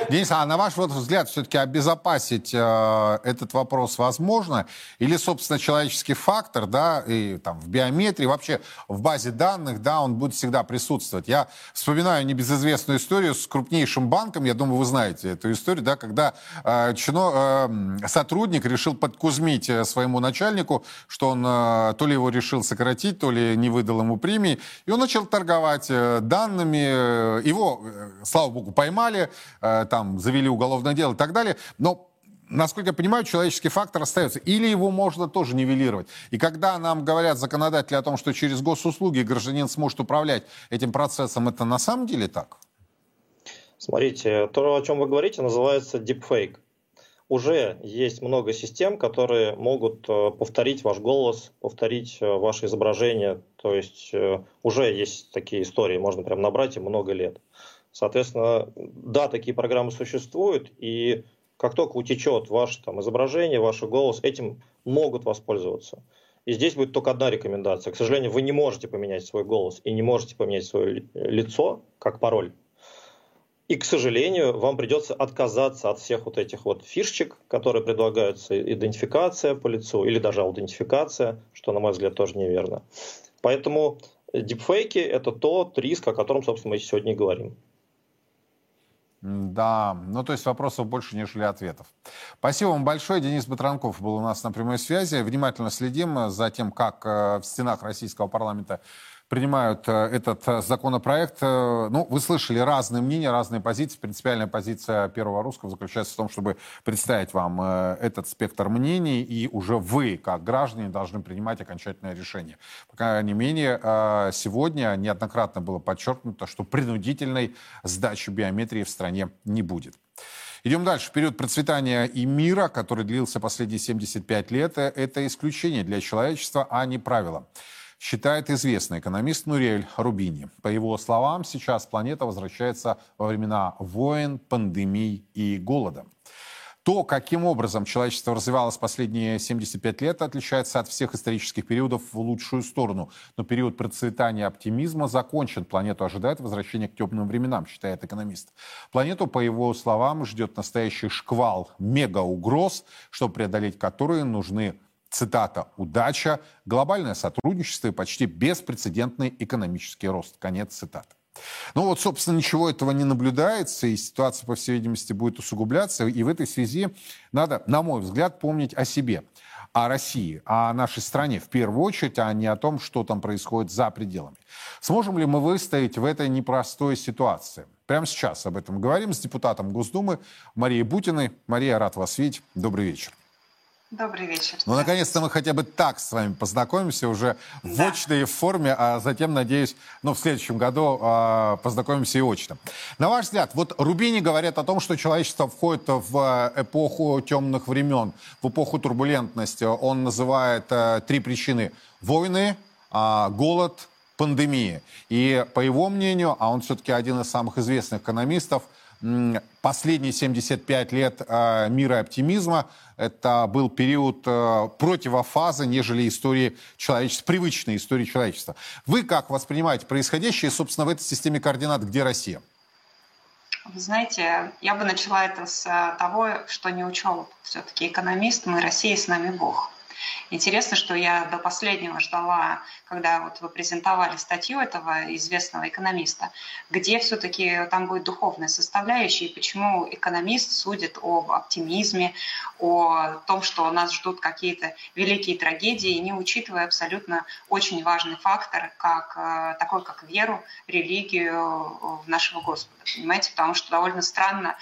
Денис, а на ваш вот взгляд все-таки обезопасить э, этот вопрос возможно? Или, собственно, человеческий фактор, да, и там в биометрии, вообще в базе данных, да, он будет всегда присутствовать? Я вспоминаю небезызвестную историю с крупнейшим банком, я думаю, вы знаете эту историю, да, когда э, чино, э, сотрудник решил подкузмить э, своему начальнику, что он э, то ли его решил сократить, то ли не выдал ему премии, и он начал торговать э, данными, его, э, слава богу, поймали, э, там завели уголовное дело и так далее. Но насколько я понимаю, человеческий фактор остается. Или его можно тоже нивелировать. И когда нам говорят законодатели о том, что через госуслуги гражданин сможет управлять этим процессом, это на самом деле так? Смотрите, то, о чем вы говорите, называется deepfake. Уже есть много систем, которые могут э, повторить ваш голос, повторить э, ваше изображение. То есть э, уже есть такие истории, можно прям набрать и много лет. Соответственно, да, такие программы существуют, и как только утечет ваше там, изображение, ваш голос, этим могут воспользоваться. И здесь будет только одна рекомендация. К сожалению, вы не можете поменять свой голос и не можете поменять свое лицо как пароль. И, к сожалению, вам придется отказаться от всех вот этих вот фишечек, которые предлагаются, идентификация по лицу или даже аутентификация, что, на мой взгляд, тоже неверно. Поэтому дипфейки – это тот риск, о котором, собственно, мы сегодня и говорим. Да, ну то есть вопросов больше, нежели ответов. Спасибо вам большое. Денис Батранков был у нас на прямой связи. Внимательно следим за тем, как э, в стенах российского парламента принимают э, этот э, законопроект. Э, ну, вы слышали разные мнения, разные позиции. Принципиальная позиция Первого Русского заключается в том, чтобы представить вам этот спектр мнений, и уже вы, как граждане, должны принимать окончательное решение. По крайней мере, сегодня неоднократно было подчеркнуто, что принудительной сдачи биометрии в стране не будет. Идем дальше. Период процветания и мира, который длился последние 75 лет, это исключение для человечества, а не правило считает известный экономист Нуриэль Рубини. По его словам, сейчас планета возвращается во времена войн, пандемий и голода. То, каким образом человечество развивалось последние 75 лет, отличается от всех исторических периодов в лучшую сторону. Но период процветания оптимизма закончен. Планету ожидает возвращение к темным временам, считает экономист. Планету, по его словам, ждет настоящий шквал мега-угроз, чтобы преодолеть которые нужны цитата, «удача, глобальное сотрудничество и почти беспрецедентный экономический рост». Конец цитаты. Ну вот, собственно, ничего этого не наблюдается, и ситуация, по всей видимости, будет усугубляться. И в этой связи надо, на мой взгляд, помнить о себе, о России, о нашей стране в первую очередь, а не о том, что там происходит за пределами. Сможем ли мы выстоять в этой непростой ситуации? Прямо сейчас об этом говорим с депутатом Госдумы Марией Бутиной. Мария, рад вас видеть. Добрый вечер. Добрый вечер. Ну, наконец-то мы хотя бы так с вами познакомимся уже в да. очной форме, а затем, надеюсь, ну, в следующем году э, познакомимся и очно. На ваш взгляд, вот Рубини говорят о том, что человечество входит в эпоху темных времен, в эпоху турбулентности. Он называет э, три причины. Войны, э, голод, пандемия. И по его мнению, а он все-таки один из самых известных экономистов, последние 75 лет э, мира оптимизма это был период э, противофазы, нежели истории человечества, привычной истории человечества. Вы как воспринимаете происходящее, собственно, в этой системе координат, где Россия? Вы знаете, я бы начала это с э, того, что не учел все-таки экономист, мы Россия, с нами Бог. Интересно, что я до последнего ждала, когда вот вы презентовали статью этого известного экономиста, где все-таки там будет духовная составляющая, и почему экономист судит об оптимизме, о том, что нас ждут какие-то великие трагедии, не учитывая абсолютно очень важный фактор, как, э, такой как веру, религию в нашего Господа. Понимаете, потому что довольно странно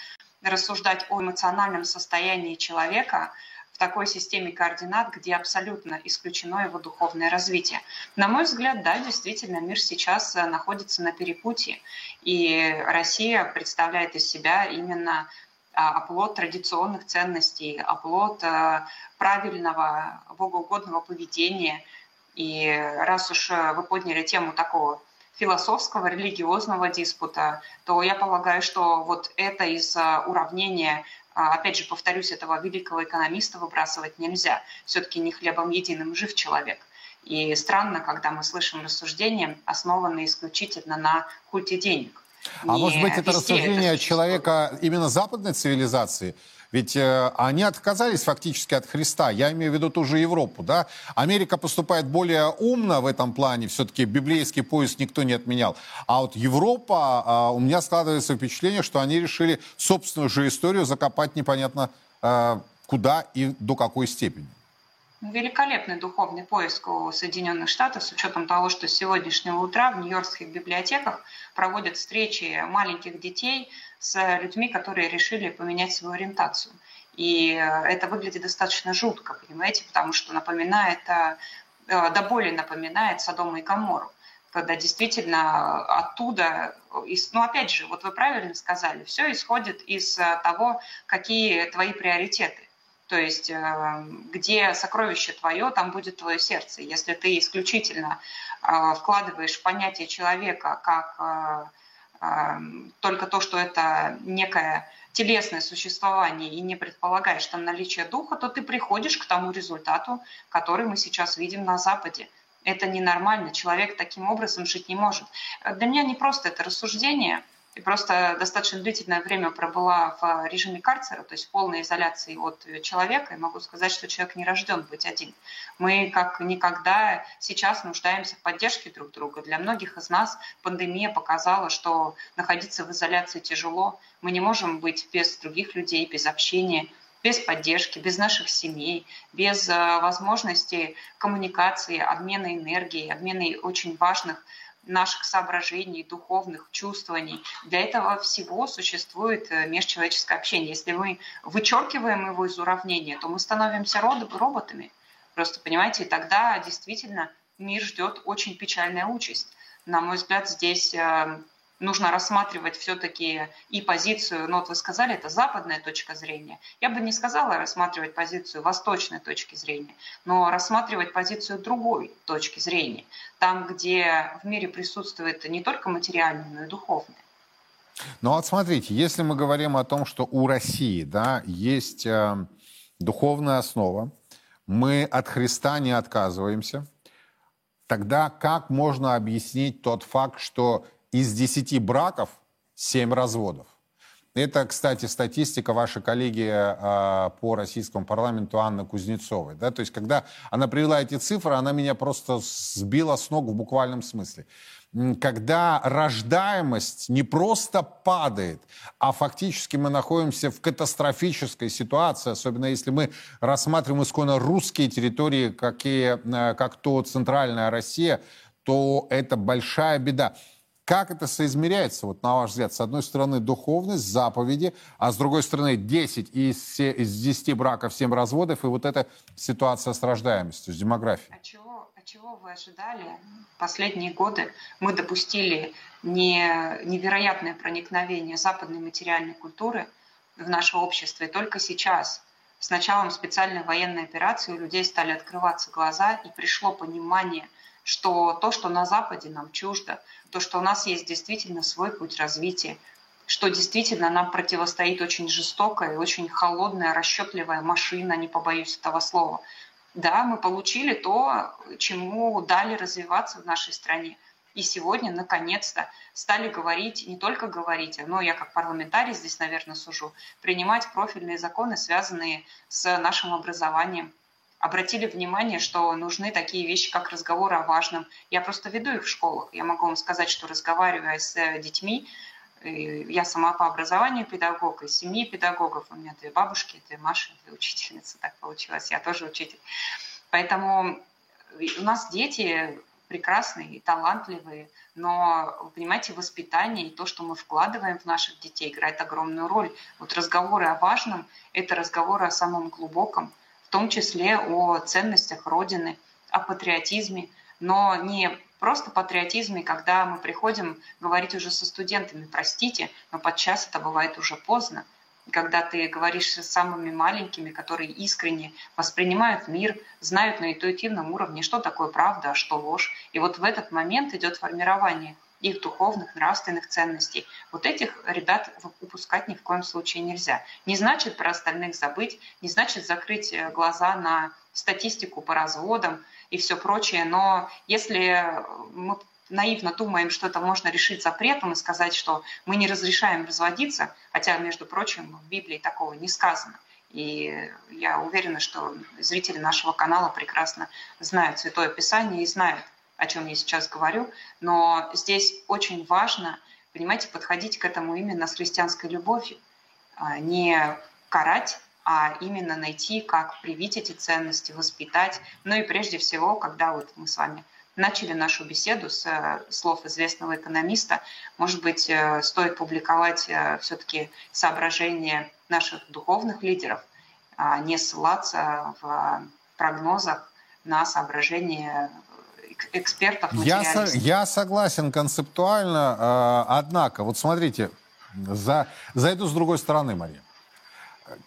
рассуждать о эмоциональном состоянии человека, в такой системе координат, где абсолютно исключено его духовное развитие. На мой взгляд, да, действительно, мир сейчас э, находится на перепутье, и Россия представляет из себя именно а, оплот традиционных ценностей, оплот э, правильного, богоугодного поведения. И раз уж э, вы подняли тему такого философского, религиозного диспута, то я полагаю, что вот это из уравнения опять же, повторюсь, этого великого экономиста выбрасывать нельзя. Все-таки не хлебом единым жив человек. И странно, когда мы слышим рассуждения, основанные исключительно на культе денег. А не может быть, это рассуждение это человека именно западной цивилизации? Ведь э, они отказались фактически от Христа. Я имею в виду ту же Европу. Да? Америка поступает более умно в этом плане. Все-таки библейский поезд никто не отменял. А вот Европа, э, у меня складывается впечатление, что они решили собственную же историю закопать непонятно э, куда и до какой степени. Великолепный духовный поиск у Соединенных Штатов с учетом того, что с сегодняшнего утра в нью-йоркских библиотеках проводят встречи маленьких детей с людьми, которые решили поменять свою ориентацию. И это выглядит достаточно жутко, понимаете, потому что напоминает, э, до боли напоминает Содом и Гамору когда действительно оттуда, ну опять же, вот вы правильно сказали, все исходит из того, какие твои приоритеты. То есть э, где сокровище твое, там будет твое сердце. Если ты исключительно э, вкладываешь в понятие человека как э, только то, что это некое телесное существование и не предполагаешь там наличие духа, то ты приходишь к тому результату, который мы сейчас видим на Западе. Это ненормально, человек таким образом жить не может. Для меня не просто это рассуждение – и просто достаточно длительное время пробыла в режиме карцера, то есть полной изоляции от человека, и могу сказать, что человек не рожден быть один. Мы как никогда сейчас нуждаемся в поддержке друг друга. Для многих из нас пандемия показала, что находиться в изоляции тяжело. Мы не можем быть без других людей, без общения, без поддержки, без наших семей, без э, возможности коммуникации, обмена энергией, обмена очень важных наших соображений, духовных чувствований. Для этого всего существует э, межчеловеческое общение. Если мы вычеркиваем его из уравнения, то мы становимся роботами. Просто, понимаете, и тогда действительно мир ждет очень печальная участь. На мой взгляд, здесь э, нужно рассматривать все-таки и позицию, ну вот вы сказали, это западная точка зрения. Я бы не сказала рассматривать позицию восточной точки зрения, но рассматривать позицию другой точки зрения, там, где в мире присутствует не только материальное, но и духовное. Ну вот смотрите, если мы говорим о том, что у России да, есть э, духовная основа, мы от Христа не отказываемся, тогда как можно объяснить тот факт, что из 10 браков 7 разводов. Это, кстати, статистика вашей коллеги э, по российскому парламенту Анны Кузнецовой. Да? То есть, когда она привела эти цифры, она меня просто сбила с ног в буквальном смысле. Когда рождаемость не просто падает, а фактически мы находимся в катастрофической ситуации, особенно если мы рассматриваем исконно русские территории, какие, э, как то центральная Россия, то это большая беда. Как это соизмеряется, вот на ваш взгляд? С одной стороны, духовность, заповеди, а с другой стороны, 10 из, из 10 браков, 7 разводов, и вот эта ситуация с рождаемостью, с демографией. А чего, а чего вы ожидали? Последние годы мы допустили не, невероятное проникновение западной материальной культуры в наше общество, и только сейчас, с началом специальной военной операции, у людей стали открываться глаза, и пришло понимание – что то, что на Западе нам чуждо, то, что у нас есть действительно свой путь развития, что действительно нам противостоит очень жестокая очень холодная, расчетливая машина, не побоюсь этого слова. Да, мы получили то, чему дали развиваться в нашей стране. И сегодня, наконец-то, стали говорить, не только говорить, но я как парламентарий здесь, наверное, сужу, принимать профильные законы, связанные с нашим образованием, обратили внимание, что нужны такие вещи, как разговоры о важном. Я просто веду их в школах. Я могу вам сказать, что разговаривая с э, детьми, я сама по образованию педагог, из семьи педагогов. У меня две бабушки, две Маши, две учительницы. Так получилось. Я тоже учитель. Поэтому у нас дети прекрасные, талантливые, но, вы понимаете, воспитание и то, что мы вкладываем в наших детей, играет огромную роль. Вот разговоры о важном – это разговоры о самом глубоком – том числе о ценностях Родины, о патриотизме, но не просто патриотизме, когда мы приходим говорить уже со студентами, простите, но подчас это бывает уже поздно, когда ты говоришь с самыми маленькими, которые искренне воспринимают мир, знают на интуитивном уровне, что такое правда, а что ложь. И вот в этот момент идет формирование их духовных, нравственных ценностей. Вот этих ребят упускать ни в коем случае нельзя. Не значит про остальных забыть, не значит закрыть э, глаза на статистику по разводам и все прочее, но если мы наивно думаем, что это можно решить запретом и сказать, что мы не разрешаем разводиться, хотя, между прочим, в Библии такого не сказано. И я уверена, что зрители нашего канала прекрасно знают Святое Писание и знают, о чем я сейчас говорю, но здесь очень важно, понимаете, подходить к этому именно с христианской любовью, а, не карать, а именно найти, как привить эти ценности, воспитать. Ну и прежде всего, когда вот мы с вами начали нашу беседу с э, слов известного экономиста, может быть, э, стоит публиковать э, все-таки соображения наших духовных лидеров, а не ссылаться в прогнозах на соображения экспертов, я, со, я согласен концептуально, э, однако, вот смотрите, за, зайду с другой стороны, Мария.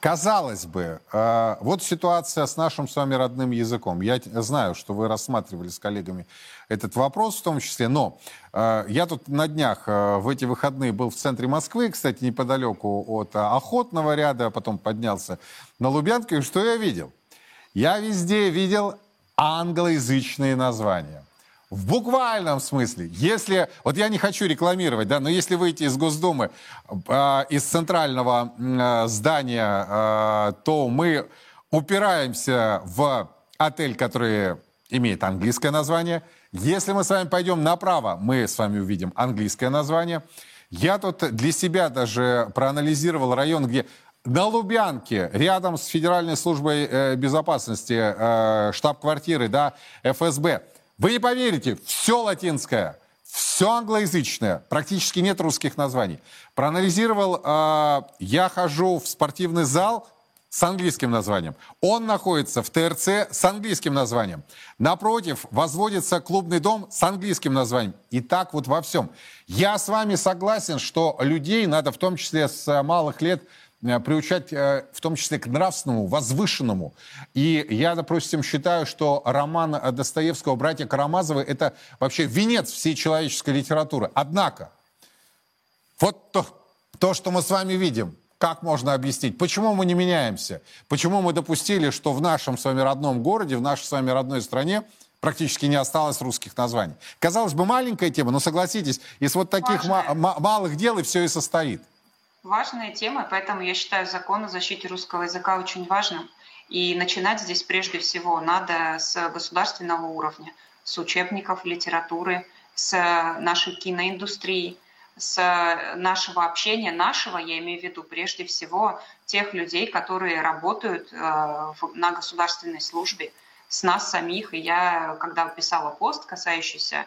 Казалось бы, э, вот ситуация с нашим с вами родным языком. Я знаю, что вы рассматривали с коллегами этот вопрос в том числе, но э, я тут на днях э, в эти выходные был в центре Москвы, кстати, неподалеку от Охотного ряда, потом поднялся на Лубянке, и что я видел? Я везде видел англоязычные названия. В буквальном смысле. Если, вот я не хочу рекламировать, да, но если выйти из Госдумы, э, из центрального э, здания, э, то мы упираемся в отель, который имеет английское название. Если мы с вами пойдем направо, мы с вами увидим английское название. Я тут для себя даже проанализировал район, где на Лубянке, рядом с Федеральной службой э, безопасности, э, штаб-квартиры, да, ФСБ. Вы не поверите, все латинское, все англоязычное, практически нет русских названий. Проанализировал, э, я хожу в спортивный зал с английским названием. Он находится в ТРЦ с английским названием. Напротив возводится клубный дом с английским названием. И так вот во всем. Я с вами согласен, что людей надо в том числе с малых лет приучать э, в том числе к нравственному, возвышенному. И я, допустим, считаю, что роман Достоевского «Братья Карамазовы» — это вообще венец всей человеческой литературы. Однако, вот то, то, что мы с вами видим, как можно объяснить? Почему мы не меняемся? Почему мы допустили, что в нашем с вами родном городе, в нашей с вами родной стране практически не осталось русских названий? Казалось бы, маленькая тема, но согласитесь, из вот таких малых дел и все и состоит важная тема, поэтому я считаю закон о защите русского языка очень важным. И начинать здесь прежде всего надо с государственного уровня, с учебников литературы, с нашей киноиндустрии, с нашего общения, нашего, я имею в виду прежде всего тех людей, которые работают э, на государственной службе, с нас самих. И я, когда писала пост, касающийся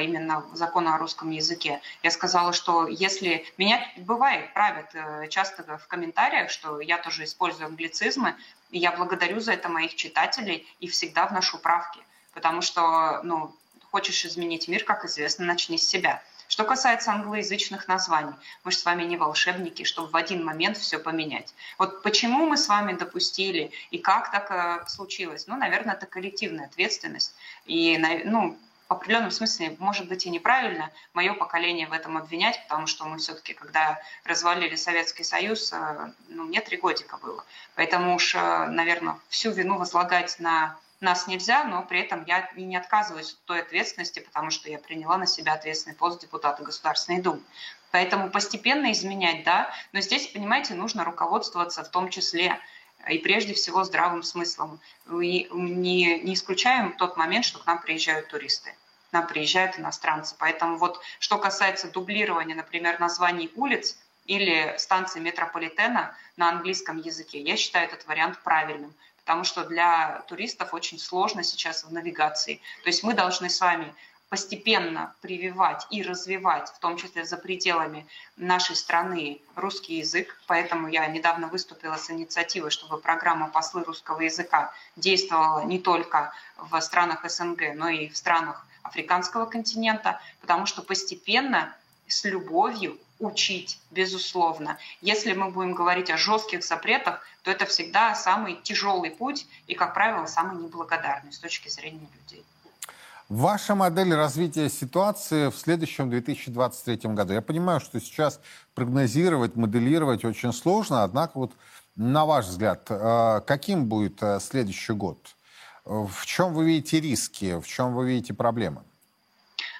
именно закона о русском языке. Я сказала, что если меня бывает, правят э, часто в комментариях, что я тоже использую англицизмы, и я благодарю за это моих читателей и всегда вношу правки, потому что, ну, хочешь изменить мир, как известно, начни с себя. Что касается англоязычных названий, мы же с вами не волшебники, чтобы в один момент все поменять. Вот почему мы с вами допустили и как так э, случилось? Ну, наверное, это коллективная ответственность. И, ну, в определенном смысле, может быть, и неправильно мое поколение в этом обвинять, потому что мы все-таки, когда развалили Советский Союз, э, ну, мне три годика было. Поэтому уж, э, наверное, всю вину возлагать на нас нельзя, но при этом я и не отказываюсь от той ответственности, потому что я приняла на себя ответственный пост депутата Государственной Думы. Поэтому постепенно изменять, да, но здесь, понимаете, нужно руководствоваться в том числе и прежде всего здравым смыслом. И не, не исключаем тот момент, что к нам приезжают туристы, к нам приезжают иностранцы. Поэтому вот что касается дублирования, например, названий улиц или станций метрополитена на английском языке, я считаю этот вариант правильным потому что для туристов очень сложно сейчас в навигации. То есть мы должны с вами постепенно прививать и развивать, в том числе за пределами нашей страны, русский язык. Поэтому я недавно выступила с инициативой, чтобы программа «Послы русского языка» действовала не только в странах СНГ, но и в странах африканского континента, потому что постепенно с любовью учить, безусловно. Если мы будем говорить о жестких запретах, то это всегда самый тяжелый путь и, как правило, самый неблагодарный с точки зрения людей. Ваша модель развития ситуации в следующем 2023 году. Я понимаю, что сейчас прогнозировать, моделировать очень сложно, однако вот на ваш взгляд, э, каким будет э, следующий год? В чем вы видите риски, в чем вы видите проблемы?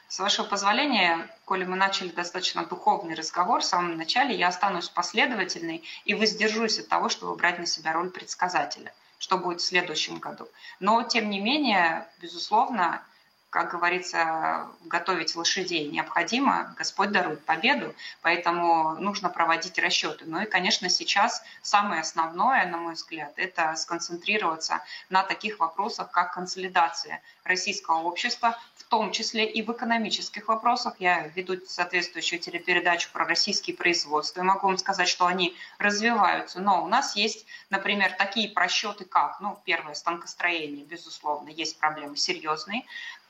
С вашего позволения, коли мы начали достаточно духовный разговор в самом начале, я останусь последовательной и воздержусь от того, чтобы брать на себя роль предсказателя, что будет в следующем году. Но, тем не менее, безусловно, как говорится, готовить лошадей необходимо, Господь дарует победу, поэтому нужно проводить расчеты. Ну и, конечно, сейчас самое основное, на мой взгляд, это сконцентрироваться на таких вопросах, как консолидация российского общества, в том числе и в экономических вопросах. Я веду соответствующую телепередачу про российские производства и могу вам сказать, что они развиваются. Но у нас есть, например, такие просчеты, как, ну, первое, станкостроение, безусловно, есть проблемы серьезные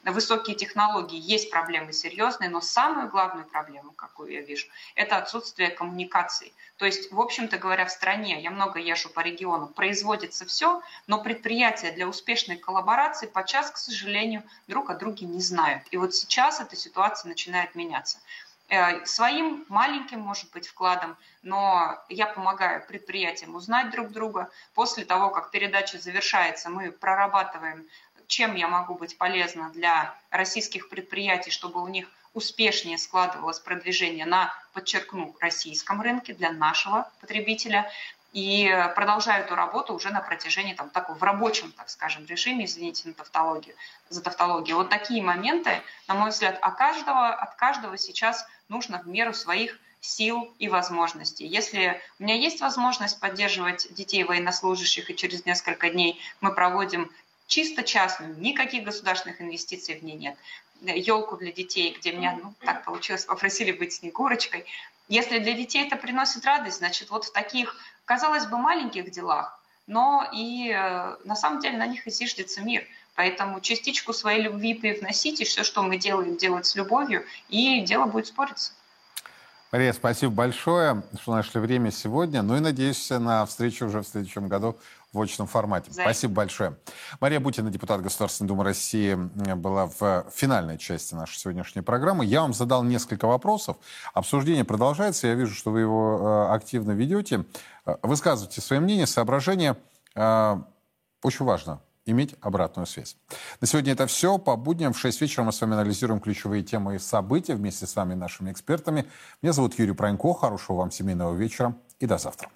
высокие технологии, есть проблемы серьезные, но самую главную проблему, какую я вижу, это отсутствие коммуникаций. То есть, в общем-то говоря, в стране, я много езжу по региону, производится все, но предприятия для успешной коллаборации подчас, к сожалению, друг о друге не знают. И вот сейчас эта ситуация начинает меняться э, своим маленьким, может быть, вкладом, но я помогаю предприятиям узнать друг друга. После того, как передача завершается, мы прорабатываем чем я могу быть полезна для российских предприятий, чтобы у них успешнее складывалось продвижение на, подчеркну, российском рынке для нашего потребителя. И продолжаю эту работу уже на протяжении там, такого, в рабочем, так скажем, режиме, извините на тавтологию, за тавтологию. Вот такие моменты, на мой взгляд, от каждого, от каждого сейчас нужно в меру своих сил и возможностей. Если у меня есть возможность поддерживать детей военнослужащих, и через несколько дней мы проводим чисто частную, никаких государственных инвестиций в ней нет. Елку для детей, где меня, ну, так получилось, попросили быть снегурочкой. Если для детей это приносит радость, значит, вот в таких, казалось бы, маленьких делах, но и э, на самом деле на них и зиждется мир. Поэтому частичку своей любви привносите, все, что мы делаем, делать с любовью, и дело будет спориться. Мария, спасибо большое, что нашли время сегодня. Ну и надеюсь на встречу уже в следующем году в очном формате. Взаимно. Спасибо большое. Мария Бутина, депутат Государственной Думы России, была в финальной части нашей сегодняшней программы. Я вам задал несколько вопросов. Обсуждение продолжается. Я вижу, что вы его э, активно ведете. Э, высказывайте свое мнение, соображения. Э, очень важно иметь обратную связь. На сегодня это все. По будням в 6 вечера мы с вами анализируем ключевые темы и события вместе с вами, нашими экспертами. Меня зовут Юрий Пронько. Хорошего вам семейного вечера и до завтра.